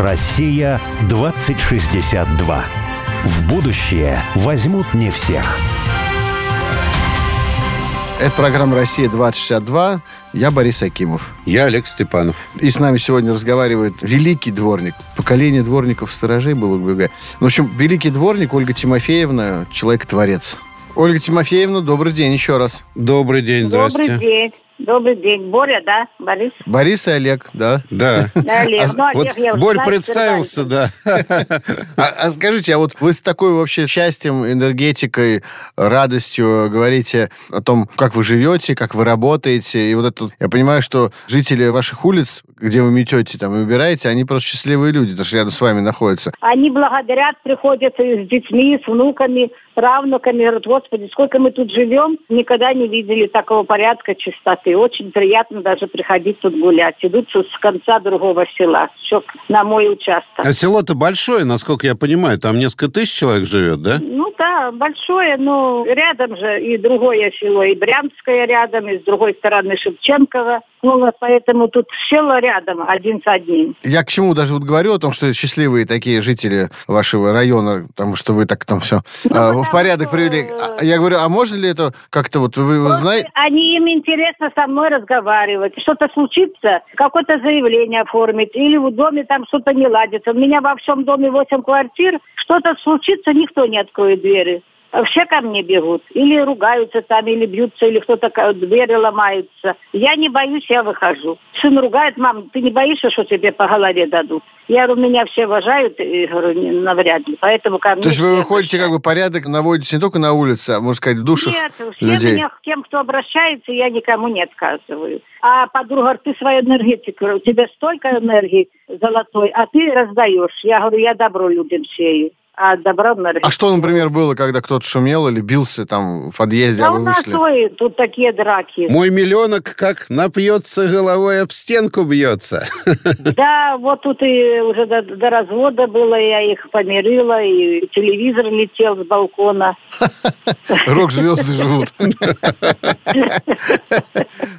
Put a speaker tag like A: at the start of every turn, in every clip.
A: Россия 2062. В будущее возьмут не всех.
B: Это программа «Россия-2062». Я Борис Акимов.
C: Я Олег Степанов.
B: И с нами сегодня разговаривает великий дворник. Поколение дворников-сторожей было в ГГ. В общем, великий дворник Ольга Тимофеевна, человек-творец. Ольга Тимофеевна, добрый день еще раз.
C: Добрый день, здрасте.
D: Добрый день. Добрый день. Боря, да, Борис?
B: Борис и Олег, да.
C: Да.
D: Да, Олег. Ну, Олег,
C: Вот
D: я
C: Борь
D: знаю,
C: представился, да.
B: А, а скажите, а вот вы с такой вообще счастьем, энергетикой, радостью говорите о том, как вы живете, как вы работаете. И вот это, я понимаю, что жители ваших улиц, где вы метете там и убираете, они просто счастливые люди, что рядом с вами находятся.
D: Они благодарят, приходят и с детьми, с внуками, правнуками. Говорят, господи, сколько мы тут живем, никогда не видели такого порядка, чистоты. Очень приятно даже приходить тут гулять. Идут с конца другого села, все на мой участок.
C: А село-то большое, насколько я понимаю. Там несколько тысяч человек живет, да?
D: Ну да, большое, но рядом же и другое село, и Брянское рядом, и с другой стороны Шевченково. Ну, вот поэтому тут село рядом, один с одним.
B: Я к чему даже вот говорю о том, что счастливые такие жители вашего района, потому что вы так там все в
D: потому
B: порядок
D: что,
B: привели. А Я говорю, а можно ли это как-то вот вы, вы знаете?
D: Они им интересно со мной разговаривать. Что-то случится, какое-то заявление оформить, или в доме там что-то не ладится. У меня во всем доме 8 квартир, что-то случится, никто не откроет двери. Все ко мне бегут. Или ругаются там, или бьются, или кто-то двери ломаются. Я не боюсь, я выхожу. Сын ругает, мам, ты не боишься, что тебе по голове дадут? Я говорю, меня все уважают, и говорю, «Не, навряд ли. Поэтому ко мне
B: То есть вы
D: все
B: выходите, как бы порядок наводите не только на улице, а, можно сказать, в душах
D: Нет, всем
B: людей.
D: меня, тем, кто обращается, я никому не отказываю. А подруга говорит, ты свою энергетику, у тебя столько энергии золотой, а ты раздаешь. Я говорю, я добро людям сею. А добро энергию.
B: А что, например, было, когда кто-то шумел или бился там в подъезде, а
D: А у
B: вы
D: нас
B: вышли?
D: ой, тут такие драки.
C: Мой миллионок как напьется головой об стенку бьется.
D: Да, вот тут и уже до, до развода было, я их помирила, и телевизор летел с балкона.
B: Рок-звезды живут.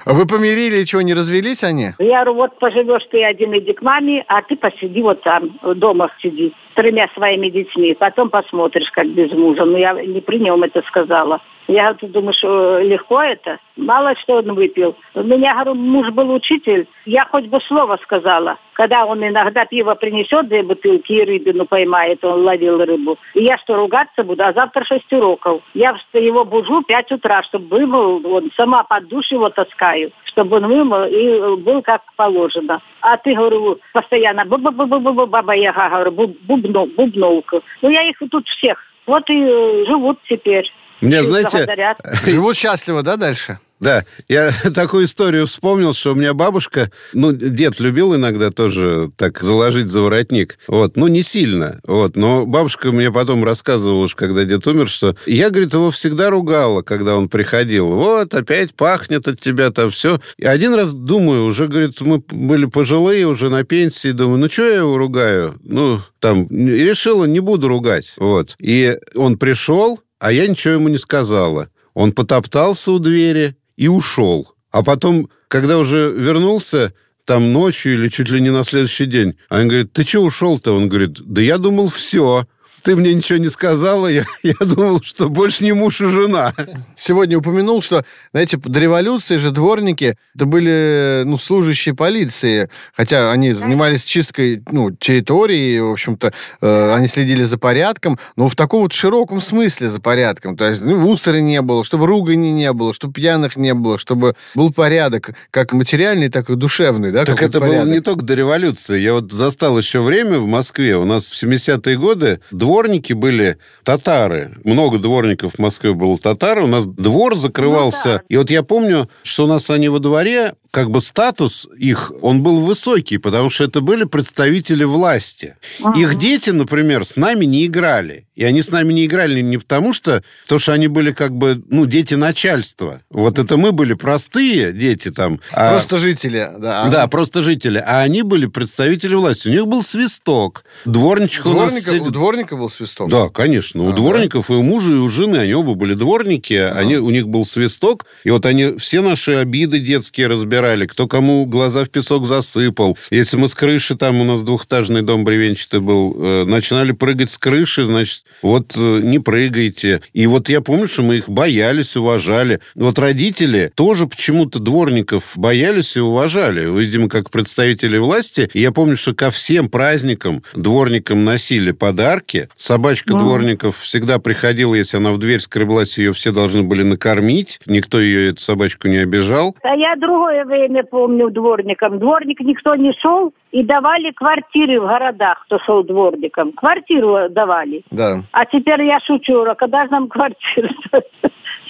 B: А Вы помирили, чего, не развелись они?
D: Я говорю, вот поживешь ты один, иди к маме, а ты посиди вот там, дома сиди, тремя своими детьми. Потом посмотришь, как без мужа. Но я не при нем это сказала. Я ты думаешь, э, легко это? Мало что он выпил. У меня, говорю, муж был учитель. Я хоть бы слово сказала. Когда он иногда пиво принесет, две бутылки и рыбину поймает, он ловил рыбу. И я что, ругаться буду? А завтра шесть уроков. Я его бужу пять утра, чтобы вымыл, он сама под душ его таскаю, чтобы он вымыл и э, был как положено. А ты, говорю, постоянно бу-бу-бу-бу-бу, баба Яга, говорю, бу- бубно, бубновка. Ну, я их тут всех. Вот и э, живут теперь.
C: Мне, знаете,
D: благодарят.
B: Живут счастливо, да, дальше?
C: Да, я такую историю вспомнил, что у меня бабушка, ну, дед любил иногда тоже так заложить за воротник, вот, ну, не сильно, вот, но бабушка мне потом рассказывала, что когда дед умер, что я, говорит, его всегда ругала, когда он приходил, вот, опять пахнет от тебя там все. И один раз думаю, уже, говорит, мы были пожилые, уже на пенсии, думаю, ну, что я его ругаю? Ну, там, решила, не буду ругать, вот. И он пришел, а я ничего ему не сказала. Он потоптался у двери и ушел. А потом, когда уже вернулся, там ночью или чуть ли не на следующий день, он говорит, ты что ушел-то? Он говорит, да я думал, все. Ты мне ничего не сказала, я, я думал, что больше не муж и жена.
B: Сегодня упомянул, что, знаете, до революции же дворники это были, ну, служащие полиции, хотя они занимались чисткой, ну, территории, в общем-то, э, они следили за порядком, но в таком вот широком смысле за порядком, то есть, ну, мусора не было, чтобы ругани не было, чтобы пьяных не было, чтобы был порядок, как материальный, так и душевный, да?
C: Так это было
B: порядок.
C: не только до революции. Я вот застал еще время в Москве. У нас в 70-е годы дворники были татары. Много дворников в Москве было татары. У нас двор закрывался.
D: Ну да.
C: И вот я помню, что у нас они во дворе как бы статус их, он был высокий, потому что это были представители власти. Их дети, например, с нами не играли. И они с нами не играли не потому, что, потому что они были как бы, ну, дети начальства. Вот это мы были простые дети там. а-
B: Просто жители, да.
C: да, просто жители. А они были представители власти. У них был свисток. Дворничих у нас...
B: У дворника был свисток?
C: Да, конечно.
B: А,
C: у дворников и у мужа, и у жены, они оба были дворники, они, у них был свисток, и вот они все наши обиды детские разбирали, разбирали, кто кому глаза в песок засыпал. Если мы с крыши, там у нас двухэтажный дом бревенчатый был, э, начинали прыгать с крыши, значит, вот э, не прыгайте. И вот я помню, что мы их боялись, уважали. Вот родители тоже почему-то дворников боялись и уважали. Видимо, как представители власти. И я помню, что ко всем праздникам дворникам носили подарки. Собачка дворников всегда приходила, если она в дверь скреблась, ее все должны были накормить. Никто ее, эту собачку, не обижал.
D: А я другое время помню дворником. Дворник никто не шел, и давали квартиры в городах, кто шел дворником. Квартиру давали.
B: Да.
D: А теперь я шучу, а когда же нам квартиру?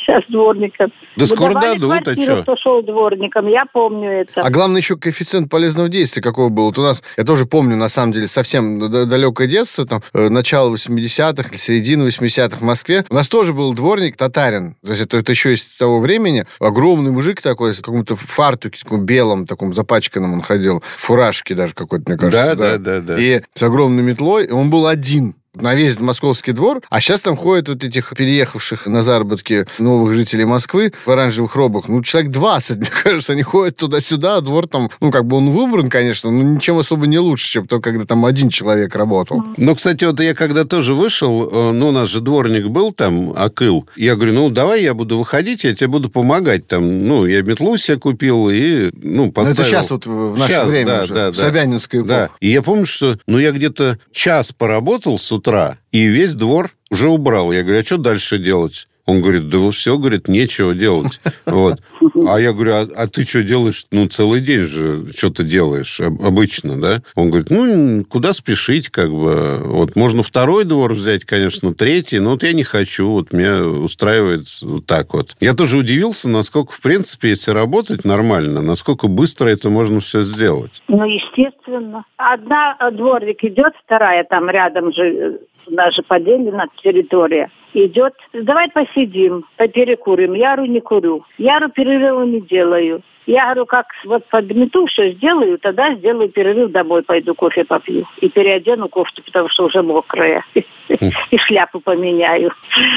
D: Сейчас дворником.
C: Да скоро
D: Давали
C: дадут, а чё?
D: кто шел дворником, я помню это.
B: А главное еще коэффициент полезного действия какого был. Вот у нас, я тоже помню, на самом деле, совсем далекое детство, там, э, начало 80-х или середина 80-х в Москве. У нас тоже был дворник татарин. То есть это, это еще из того времени. Огромный мужик такой, в каком-то фартуке, таком белом, таком запачканном он ходил. В фуражке даже какой-то, мне кажется.
C: Да, да, да, да.
B: И с огромной метлой. И он был один на весь московский двор, а сейчас там ходят вот этих переехавших на заработки новых жителей Москвы в оранжевых робах, ну, человек 20, мне кажется, они ходят туда-сюда, а двор там, ну, как бы он выбран, конечно, но ничем особо не лучше, чем то, когда там один человек работал.
C: Ну, кстати, вот я когда тоже вышел, э, ну, у нас же дворник был там, Акыл. Я говорю, ну, давай я буду выходить, я тебе буду помогать там. Ну, я метлу себе купил и, ну,
B: Но
C: поставил.
B: это сейчас вот в наше
C: Щас,
B: время
C: да,
B: уже,
C: да,
B: в
C: да.
B: Собянинскую
C: Да.
B: эпоху.
C: И я помню, что, ну, я где-то час поработал с утра, и весь двор уже убрал. Я говорю, а что дальше делать? Он говорит, да вы все, говорит, нечего делать. Вот. А я говорю, а, а ты что делаешь? Ну, целый день же что ты делаешь об- обычно, да? Он говорит, ну, куда спешить, как бы. Вот можно второй двор взять, конечно, третий, но вот я не хочу, вот меня устраивает вот так вот. Я тоже удивился, насколько, в принципе, если работать нормально, насколько быстро это можно все сделать.
D: Ну, естественно. Одна э, дворник идет, вторая там рядом же, э, у нас же поделена территория. Идет, давай посидим, поперекурим. Я говорю, не курю. Я говорю, перерыва не делаю. Я говорю, как вот подмету, все сделаю, тогда сделаю перерыв, домой пойду, кофе попью. И переодену кофту, потому что уже мокрая. И шляпу поменяю.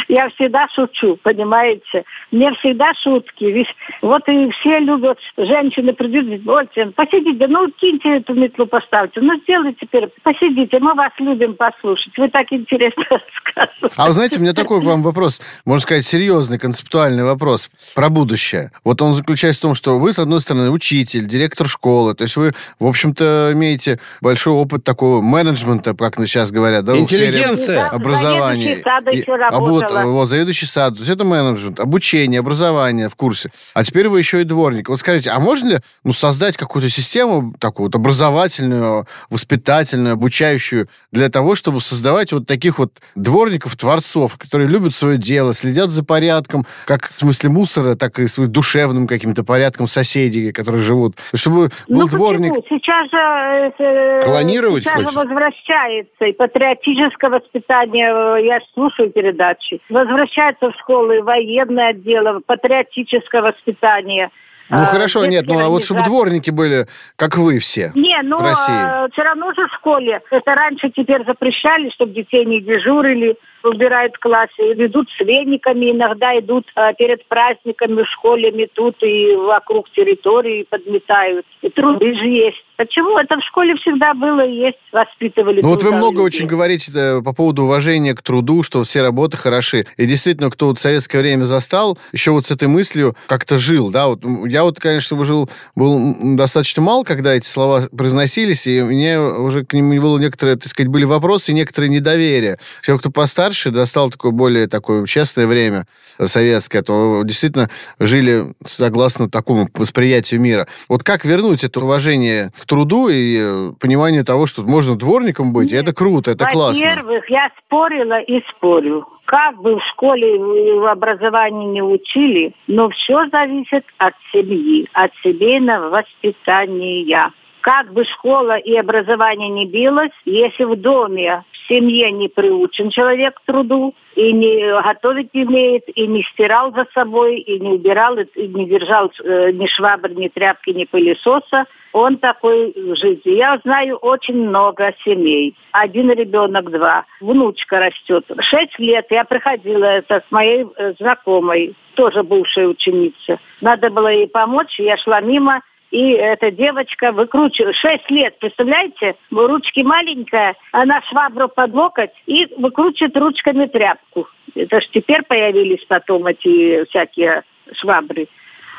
D: Я всегда шучу, понимаете? Мне всегда шутки. Ведь Вот и все любят, женщины придут, «Ольга, посидите, ну киньте эту метлу, поставьте. Ну сделайте теперь, посидите, мы вас любим послушать. Вы так интересно рассказываете.
B: А вы знаете, у меня такой к вам вопрос, можно сказать, серьезный, концептуальный вопрос про будущее. Вот он заключается в том, что вы, с одной стороны, учитель, директор школы, то есть вы, в общем-то, имеете большой опыт такого менеджмента, как сейчас говорят, да, в сфере
C: Интеллигенция.
D: еще
B: а вот,
D: работала.
B: вот, заведующий сад, то есть это менеджмент, обучение, образование в курсе. А теперь вы еще и дворник. Вот скажите, а можно ли ну, создать какую-то систему такую вот образовательную, воспитательную, обучающую для того, чтобы создавать вот таких вот дворников-творцов, которые любят свое дело, следят за порядком, как в смысле мусора, так и своим душевным каким-то порядком соседей, которые живут. Чтобы был
D: Ну
B: дворник...
D: почему? Сейчас же, э,
C: Клонировать
D: сейчас же возвращается и патриотическое воспитание. э, Я слушаю передачи. Возвращается в школы военное отдело, патриотическое воспитание.
B: Ну
D: э,
B: хорошо, нет, ну а вот чтобы дворники были, как вы все.
D: Не, ну,
B: в России.
D: все равно же в школе. Это раньше теперь запрещали, чтобы детей не дежурили, убирают в классе, ведут с вениками, иногда идут э, перед праздниками в школе, метут и вокруг территории подметают. И труды же есть. Почему? Это в школе всегда было и есть, воспитывали.
B: Ну вот вы много
D: трудолюбие.
B: очень говорите э, по поводу уважения к труду, что все работы хороши. И действительно, кто вот советское время застал, еще вот с этой мыслью как-то жил, да. Вот я вот, конечно, жил, был достаточно мал, когда эти слова произносились, и мне уже к ним было некоторые, так сказать, были вопросы и некоторые недоверие. Все, кто постарше, достал такое более такое честное время советское, то действительно жили согласно такому восприятию мира. Вот как вернуть это уважение к труду и э, понимание того, что можно дворником быть,
D: Нет.
B: это круто, это классно.
D: Во-первых, я спорила и спорю. Как бы в школе и в образовании не учили, но все зависит от семьи, от семейного воспитания. Как бы школа и образование не билось, если в доме, семье не приучен человек к труду, и не готовить не умеет, и не стирал за собой, и не убирал, и не держал э, ни швабр, ни тряпки, ни пылесоса, он такой в жизни. Я знаю очень много семей. Один ребенок, два. Внучка растет. Шесть лет я приходила это с моей э, знакомой, тоже бывшей ученицей. Надо было ей помочь, я шла мимо, и эта девочка выкручивает. Шесть лет, представляете? Ручки маленькая, она швабру под локоть и выкручивает ручками тряпку. Это ж теперь появились потом эти всякие швабры.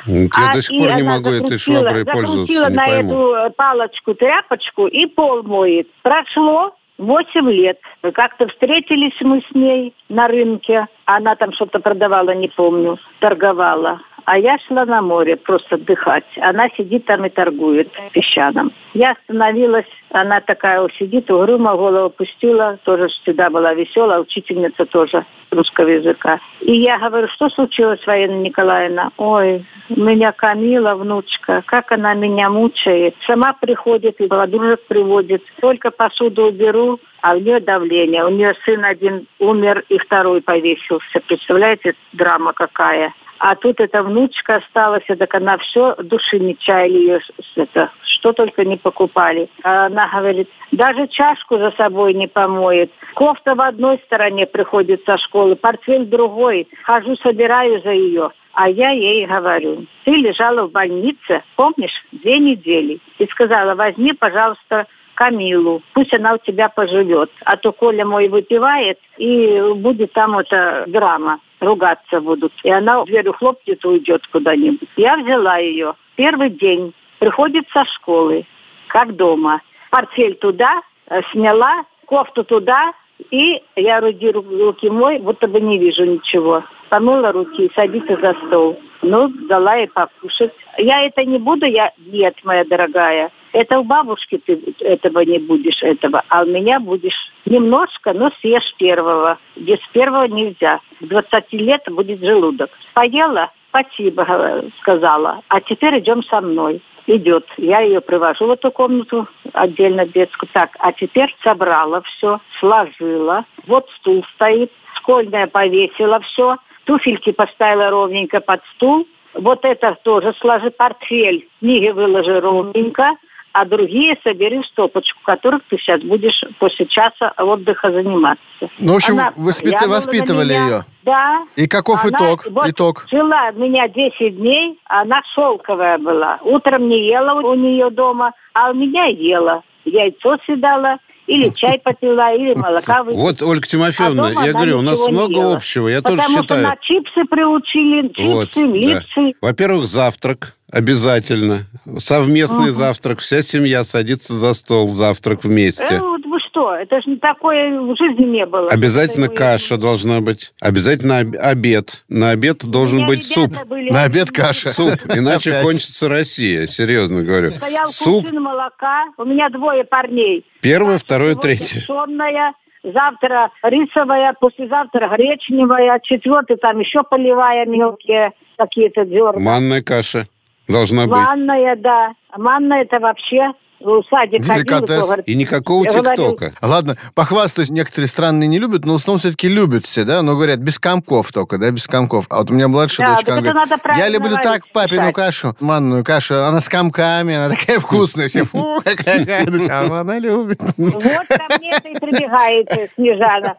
C: Я а, до сих пор не могу этой шваброй пользоваться,
D: не на
C: пойму.
D: эту палочку тряпочку и пол моет. Прошло восемь лет. Как-то встретились мы с ней на рынке. Она там что-то продавала, не помню, торговала. А я шла на море просто отдыхать. Она сидит там и торгует песчаном. Я остановилась, она такая сидит, угрюмо голову пустила, тоже всегда была веселая, учительница тоже русского языка. И я говорю, что случилось, Военная Николаевна? Ой, у меня Камила, внучка, как она меня мучает. Сама приходит и подружек приводит. Только посуду уберу, а у нее давление. У нее сын один умер, и второй повесился. Представляете, драма какая. А тут эта внучка осталась, так она все души не чаяли ее, это, что только не покупали. А она говорит, даже чашку за собой не помоет. Кофта в одной стороне приходит со школы, портфель другой. Хожу, собираю за ее. А я ей говорю, ты лежала в больнице, помнишь, две недели. И сказала, возьми, пожалуйста, Камилу. Пусть она у тебя поживет. А то Коля мой выпивает, и будет там эта драма. Ругаться будут. И она дверью хлопнет и уйдет куда-нибудь. Я взяла ее. Первый день. Приходит со школы. Как дома. Портфель туда, э, сняла, кофту туда, и я руки, руки мой, будто бы не вижу ничего. Помыла руки и садится за стол. Ну, дала ей покушать. Я это не буду, я нет, моя дорогая. Это у бабушки ты этого не будешь, этого, а у меня будешь немножко, но съешь первого. Без первого нельзя. К 20 лет будет желудок. Поела? Спасибо, сказала. А теперь идем со мной. Идет. Я ее привожу в эту комнату, отдельно детскую. Так, а теперь собрала все, сложила. Вот стул стоит, школьная повесила все. Туфельки поставила ровненько под стул. Вот это тоже сложи портфель. Книги выложи ровненько а другие собери в стопочку, которых ты сейчас будешь после часа отдыха заниматься.
B: Ну, в общем, Она воспит... воспитывали ее.
D: Да.
B: И каков она, итог?
D: Вот
B: итог?
D: Жила меня 10 дней, она шелковая была. Утром не ела у нее дома, а у меня ела. Яйцо съедала, или чай попила, или молока выпила.
C: Вот, Ольга Тимофеевна, а я говорю, у нас много общего. Я
D: Потому
C: тоже считаю.
D: Потому что на чипсы приучили, чипсы, вот, липсы.
C: Да. Во-первых, завтрак обязательно. Совместный угу. завтрак. Вся семья садится за стол, завтрак вместе.
D: Э, что? Это же такое в жизни не было.
C: Обязательно каша должна быть. Обязательно обед. На обед должен быть суп.
B: Были, на обед каша.
C: Суп. Иначе кончится Россия. Серьезно говорю.
D: Стоял суп. молока. У меня двое парней.
C: Первое, второе, третье.
D: Сонная завтра рисовая, послезавтра гречневая, четвертый там еще поливая мелкие какие-то зерна.
C: Манная каша должна быть.
D: Манная, да. Манная это вообще в садик ходил,
C: и никакого тиктока.
B: Ладно, похвастаюсь, некоторые страны не любят, но в основном все-таки любят все, да? Но говорят, без комков только, да, без комков. А вот у меня младшая
D: да,
B: дочка, говорит, я люблю так папину кашу, манную кашу, она с комками, она такая вкусная. Все, фу, какая она любит.
D: Вот ко мне это и прибегает Снежана.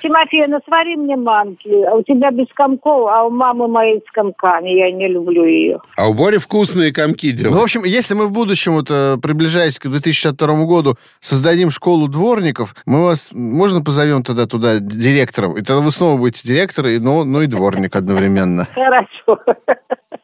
D: Тимофей, ну свари мне манки, а у тебя без комков, а у мамы моей с комками, я не люблю ее.
C: А у Бори вкусные комки делают.
B: Ну, в общем, если мы в будущем вот приближаемся приближаясь к 2062 году, создадим школу дворников, мы вас, можно позовем тогда туда директором? И тогда вы снова будете директором, но, но и дворник одновременно.
D: Хорошо.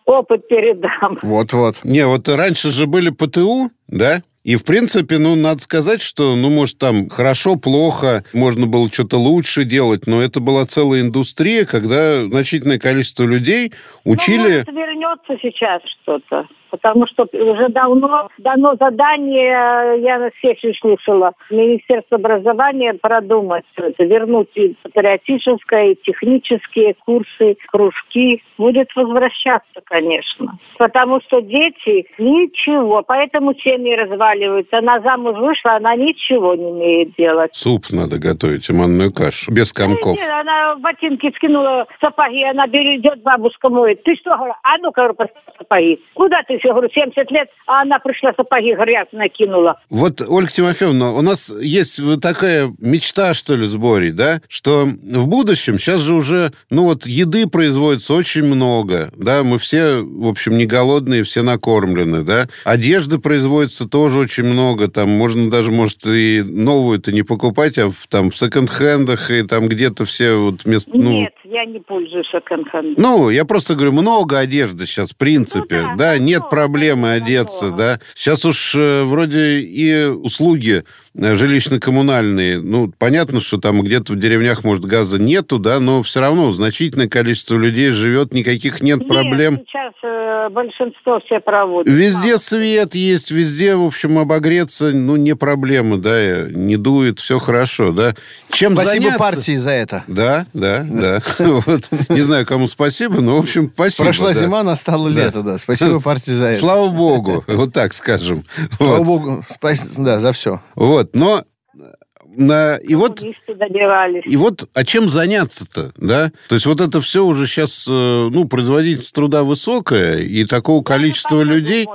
D: Опыт передам.
B: Вот-вот.
C: Не, вот раньше же были ПТУ, да? И, в принципе, ну, надо сказать, что, ну, может, там хорошо, плохо, можно было что-то лучше делать, но это была целая индустрия, когда значительное количество людей учили... Ну,
D: может, вернется сейчас что-то потому что уже давно дано задание, я на сессию слушала, Министерство образования продумать это, вернуть и патриотическое, и технические курсы, кружки. Будет возвращаться, конечно. Потому что дети ничего, поэтому семьи разваливаются. Она замуж вышла, она ничего не умеет делать.
C: Суп надо готовить, и манную кашу, без комков.
D: Нет, она ботинки скинула сапоги, она берет, бабушка моет. Ты что, а ну-ка, сапоги. Куда ты я говорю, 70 лет, а она пришла сапоги грязно кинула.
C: Вот, Ольга Тимофеевна, у нас есть такая мечта, что ли, с Борей, да, что в будущем, сейчас же уже, ну вот, еды производится очень много, да, мы все, в общем, не голодные, все накормлены, да, одежды производится тоже очень много, там можно даже, может, и новую-то не покупать, а в, там в секонд-хендах и там где-то все вот вместо... Ну,
D: Нет, я не пользуюсь секонд-хендом.
C: ну, я просто говорю, много одежды сейчас, в принципе.
D: Ну да,
C: да, нет
D: много,
C: проблемы
D: конечно,
C: одеться,
D: много.
C: да. Сейчас уж э, вроде и услуги э, жилищно-коммунальные, ну, понятно, что там где-то в деревнях, может, газа нету, да, но все равно значительное количество людей живет, никаких нет проблем.
D: Нет, сейчас э, большинство все проводят.
C: Везде
D: А,
C: свет есть, везде, в общем, обогреться, ну, не проблема, да, не дует, все хорошо, да. Чем
B: Спасибо
C: заняться?
B: партии за это.
C: Да, да, да. Вот. Не знаю, кому спасибо, но, в общем, спасибо.
B: Прошла
C: да.
B: зима, настало
C: Да.
B: лето, да. Спасибо партии за это.
C: Слава богу, вот так скажем.
B: Слава
C: Вот.
B: богу, спас- да, за все.
C: Вот, но и вот и вот, а чем заняться-то, да? То есть вот это все уже сейчас, ну, производительность труда высокая, и такого количества людей...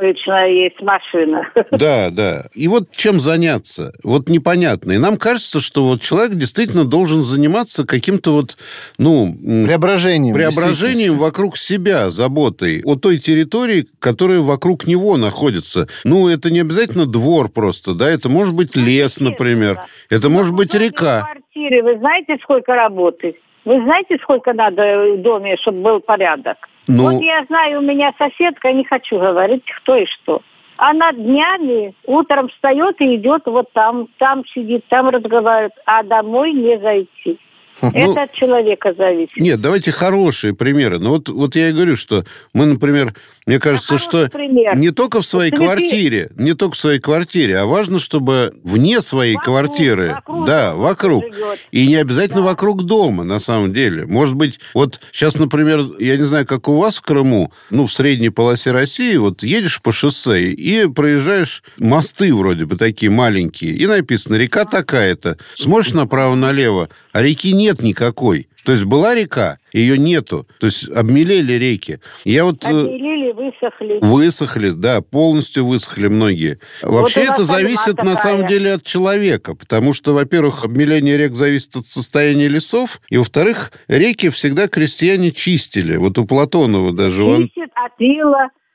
D: Есть машина.
C: Да, да. И вот чем заняться? Вот непонятно. И нам кажется, что вот человек действительно должен заниматься каким-то вот, ну...
B: Преображением.
C: преображением вокруг себя, заботой о той территории, которая вокруг него находится. Ну, это не обязательно двор просто, да, это может быть лес, например, это может быть
D: В
C: река.
D: квартире вы знаете, сколько работы? Вы знаете, сколько надо в доме, чтобы был порядок?
C: Ну,
D: Вот я знаю, у меня соседка, не хочу говорить, кто и что. Она днями утром встает и идет вот там, там сидит, там разговаривает, а домой не зайти.
C: Ну,
D: Это от человека зависит.
C: Нет, давайте хорошие примеры. Ну вот, вот я и говорю, что мы, например, мне кажется,
D: хороший
C: что
D: пример.
C: не только в своей
D: люди-
C: квартире, не только в своей квартире, а важно, чтобы вне своей
D: Вокруг,
C: квартиры,
D: вокруг
C: да, вокруг,
D: живет.
C: и не обязательно
D: Да.
C: вокруг дома, на самом деле. Может быть, вот сейчас, например, я не знаю, как у вас в Крыму, ну, в средней полосе России, вот едешь по шоссе и проезжаешь мосты вроде бы такие маленькие, и написано «река такая-то». Смотришь направо-налево, а реки нет никакой. То есть была река, ее нету. То есть обмелели реки. Я вот... э,
D: Обмелили, высохли.
C: Высохли, да, полностью высохли многие. Вообще
D: нас
C: это зависит на самом деле от человека, потому что, во-первых, обмеление рек зависит от состояния лесов, и, во-вторых, реки всегда крестьяне чистили. Вот у Платонова даже он...
D: Чистит от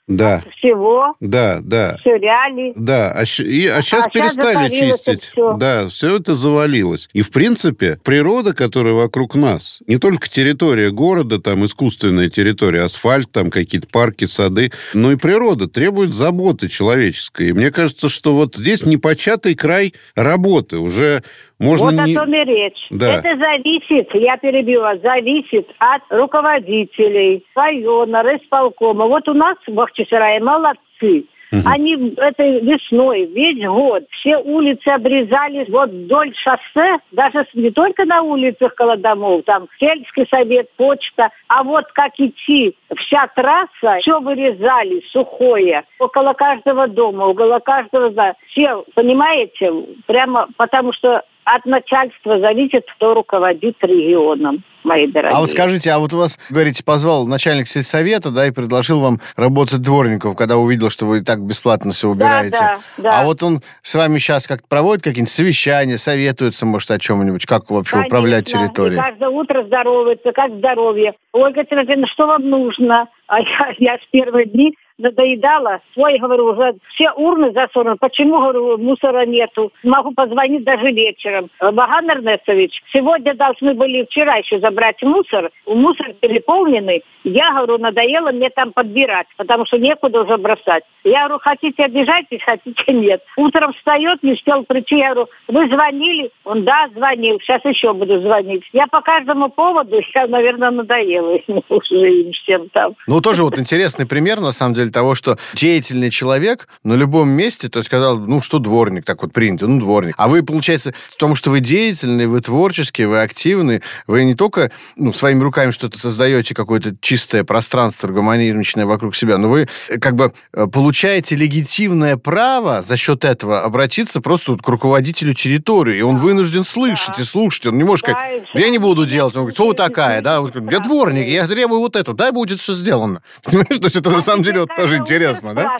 C: Да,
D: всего,
C: да, да.
D: ширяли.
C: Да, а, и- а сейчас
D: щас
C: перестали
D: это
C: чистить.
D: всё.
C: Да, все это завалилось. И, в принципе, природа, которая вокруг нас, не только территория города, там искусственная территория, асфальт, там какие-то парки, сады, но и природа требует заботы человеческой. И мне кажется, что вот здесь непочатый край работы. Уже можно
D: вот
C: не...
D: о том и речь.
C: Да.
D: Это зависит, я перебью вас, зависит от руководителей, района, райисполкома. Вот у нас в Бахчисарае молодцы.
C: Мгм.
D: Они этой весной, весь год, все улицы обрезались вот вдоль шоссе, даже не только на улицах около домов, там сельский совет, почта, а вот как идти, вся трасса, все вырезали, сухое, около каждого дома, около каждого, все, понимаете, прямо потому что от начальства зависит, кто руководит регионом, мои дорогие.
B: А вот скажите, а вот вас, говорите, позвал начальник сельсовета, да, и предложил вам работать дворником, когда увидел, что вы и так бесплатно все
D: да,
B: убираете.
D: да, да.
B: А вот он с вами сейчас как-то проводит какие-нибудь совещания, советуется, может, о чем-нибудь, как вообще
D: Конечно.
B: управлять
D: И
B: территорией?
D: каждое утро здоровается, как здоровье. Ольга Тимофеевна, что вам нужно? А я, я с первых дней надоедала. Свой, говорю, уже все урны засунули. Почему, говорю, мусора нету? Могу позвонить даже вечером. Баган Эрнестович, сегодня должны были вчера еще забрать мусор. Мусор переполненный. Я, говорю, надоело мне там подбирать, потому что некуда уже бросать. Я говорю, хотите обижайтесь, хотите нет. Утром встает, не успел прийти. Я говорю, вы звонили? Он, да, звонил. Сейчас еще буду звонить. Я по каждому поводу, я, наверное, надоела ему уже им всем там.
B: Ну, тоже вот интересный пример, на самом деле, того, что деятельный человек на любом месте, то есть сказал, ну, что дворник, так вот принято, ну, дворник. А вы, получается, потому что вы деятельный, вы творческий, вы активный, вы не только ну, своими руками что-то создаете, какое-то чистое пространство гармоничное вокруг себя, но вы э, как бы э, получаете легитимное право за счет этого обратиться просто вот к руководителю территории, и он вынужден слышать
D: Да.
B: и слушать. Он не может
D: Да,
B: сказать, я не буду делать. Он говорит, кто вы такая, да? Он говорит, я дворник, я требую вот это, дай будет все сделано. Понимаешь, то есть это на самом деле вот. Тоже интересно, да?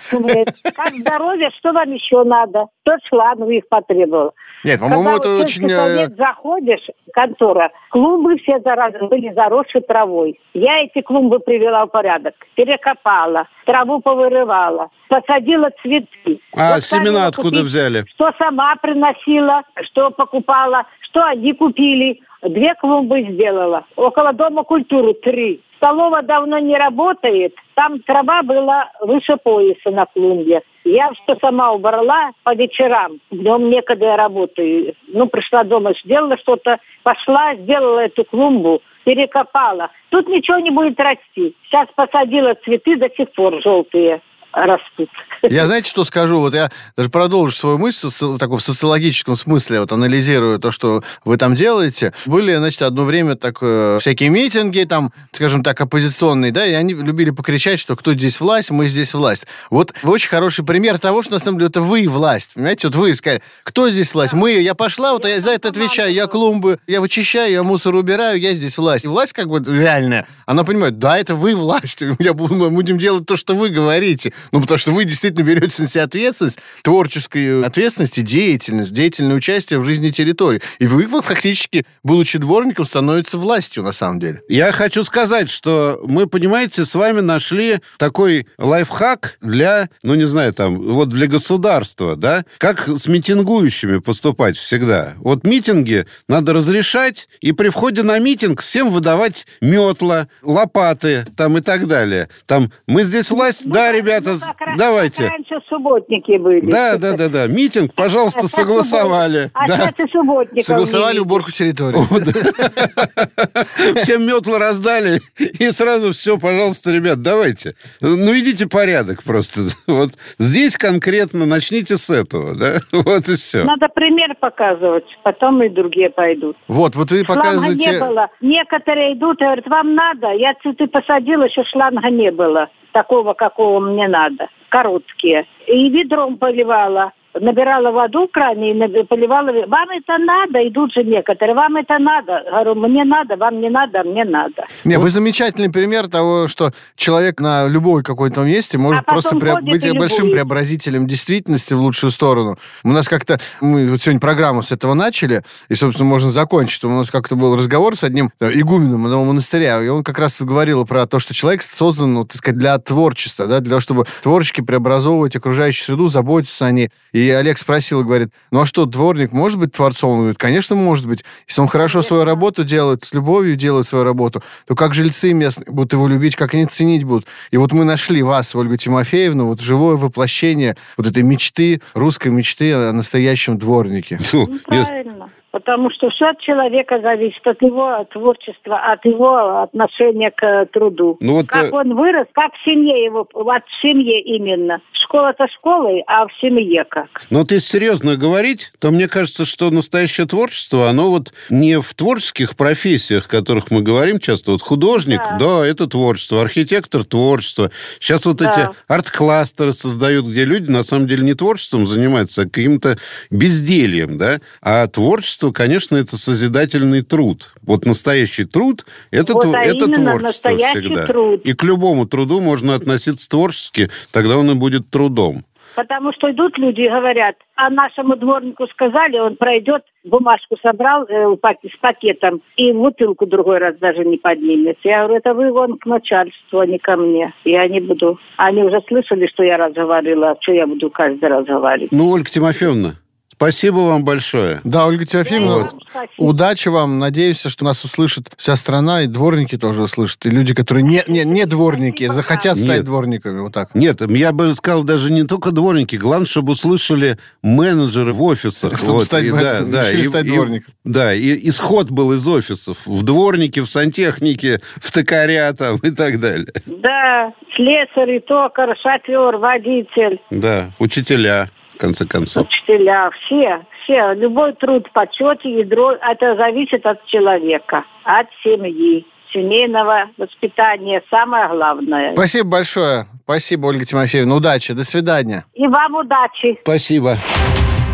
D: Как здоровье, что вам еще надо? Тот шланг их потребовал.
B: Нет, по-моему, это очень...
D: Совет заходишь, контора, клумбы все были заросшие травой. Я эти клумбы привела в порядок, перекопала, траву повырывала, посадила цветы.
C: А вот семена откуда купить, взяли?
D: Что сама приносила, что покупала, что они купили. Две клумбы сделала. Около Дома культуры три. Столова давно не работает. Там трава была выше пояса на клумбе. Я все сама убрала по вечерам. Днем некогда я работаю. Ну, пришла дома, сделала что-то, пошла, сделала эту клумбу, перекопала. Тут ничего не будет расти. Сейчас посадила цветы до сих пор желтые растут.
B: Я знаете, что скажу? Вот я даже продолжу свою мысль в таком социологическом смысле, вот анализирую то, что вы там делаете. Были, значит, одно время так, э, всякие митинги, там, скажем так, оппозиционные, да, и они любили покричать, что кто здесь власть, мы здесь власть. Вот вы очень хороший пример того, что на самом деле это вы власть, понимаете? Вот вы сказали, кто здесь власть? Мы, я пошла, вот я за это отвечаю, я клумбы, я вычищаю, я мусор убираю, я здесь власть. И власть как бы реальная, она понимает, да, это вы власть, мы будем делать то, что вы говорите. Ну, потому что вы действительно берете на себя ответственность, творческую ответственность и деятельность, деятельное участие в жизни территории. И вы, фактически, будучи дворником, становится властью на самом деле.
C: Я хочу сказать, что мы, понимаете, с вами нашли такой лайфхак для, ну, не знаю, там, вот для государства, да, как с митингующими поступать всегда. Вот митинги надо разрешать, и при входе на митинг всем выдавать метла, лопаты, там и так далее. Там, мы здесь власть, да, ребята,
D: ну, как
C: давайте.
D: Раньше субботники были.
C: Да, да, да, да. Митинг, пожалуйста, согласовали.
D: А и субботников
B: Согласовали уборку территории.
C: Всем метлы раздали, и сразу все, пожалуйста, ребят, давайте. Ну, идите порядок просто. Вот здесь конкретно начните с этого, да? Вот и все.
D: Надо пример показывать, потом и другие пойдут.
B: Вот, вот вы показываете...
D: не было. Некоторые идут и говорят, вам надо? Я цветы посадила, еще шланга не было такого, какого мне надо, короткие. И ведром поливала набирала воду в кране и поливала. Вам это надо? Идут же некоторые. Вам это надо? Говорю, мне надо, вам не надо, мне надо.
B: Не, вы замечательный пример того, что человек на любой какой-то месте может а просто пре- быть большим любую. преобразителем действительности в лучшую сторону. У нас как-то, мы вот сегодня программу с этого начали, и, собственно, можно закончить. У нас как-то был разговор с одним э, игуменом одного монастыря, и он как раз говорил про то, что человек создан, ну, так сказать, для творчества, да, для того, чтобы творчески преобразовывать окружающую среду, заботиться о ней. И Олег спросил, говорит, ну а что, дворник может быть творцом? Он говорит, конечно, может быть. Если он хорошо свою работу делает, с любовью делает свою работу, то как жильцы местные будут его любить, как они ценить будут. И вот мы нашли вас, Ольгу Тимофеевну, вот живое воплощение вот этой мечты, русской мечты о настоящем дворнике.
D: Ну, правильно. Потому что все от человека зависит, от его творчества, от его отношения к труду. Ну, вот, как э... он вырос, как в семье его, от семьи именно. Школа-то школой, а в семье как.
C: Ну вот если серьезно говорить, то мне кажется, что настоящее творчество, оно вот не в творческих профессиях, о которых мы говорим часто. Вот художник, да, да это творчество, архитектор – творчество. Сейчас вот да. эти арт-кластеры создают, где люди на самом деле не творчеством занимаются, а каким-то бездельем, да, а творчество творчество, конечно, это созидательный труд. Вот настоящий труд это, вот, а это творчество всегда. Труд. И к любому труду можно относиться творчески, тогда он и будет трудом.
D: Потому что идут люди и говорят, а нашему дворнику сказали, он пройдет, бумажку собрал э, с пакетом и бутылку другой раз даже не поднимется. Я говорю, это вы вон к начальству, а не ко мне. Я не буду. Они уже слышали, что я разговаривала, а что я буду каждый раз говорить.
C: Ну, Ольга Тимофеевна, Спасибо вам большое.
B: Да, Ольга Тимофеевна, вот, удачи вам. Надеюсь, что нас услышит вся страна, и дворники тоже услышат. И люди, которые не, не, не дворники, Спасибо, захотят Нет. стать дворниками. Вот так.
C: Нет, я бы сказал, даже не только дворники. Главное, чтобы услышали менеджеры в офисах.
B: Чтобы вот, стать, и, да, да, и, стать дворником.
C: И, да, и исход был из офисов. В дворнике, в сантехнике, в токаря там и так далее.
D: Да, слесарь, токар, шофер, водитель.
C: Да, учителя конце концов.
D: Учителя, все, все. Любой труд в почете, ядро, это зависит от человека, от семьи семейного воспитания самое главное.
B: Спасибо большое. Спасибо, Ольга Тимофеевна. Удачи. До свидания.
D: И вам удачи.
C: Спасибо.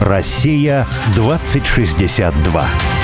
A: Россия 2062.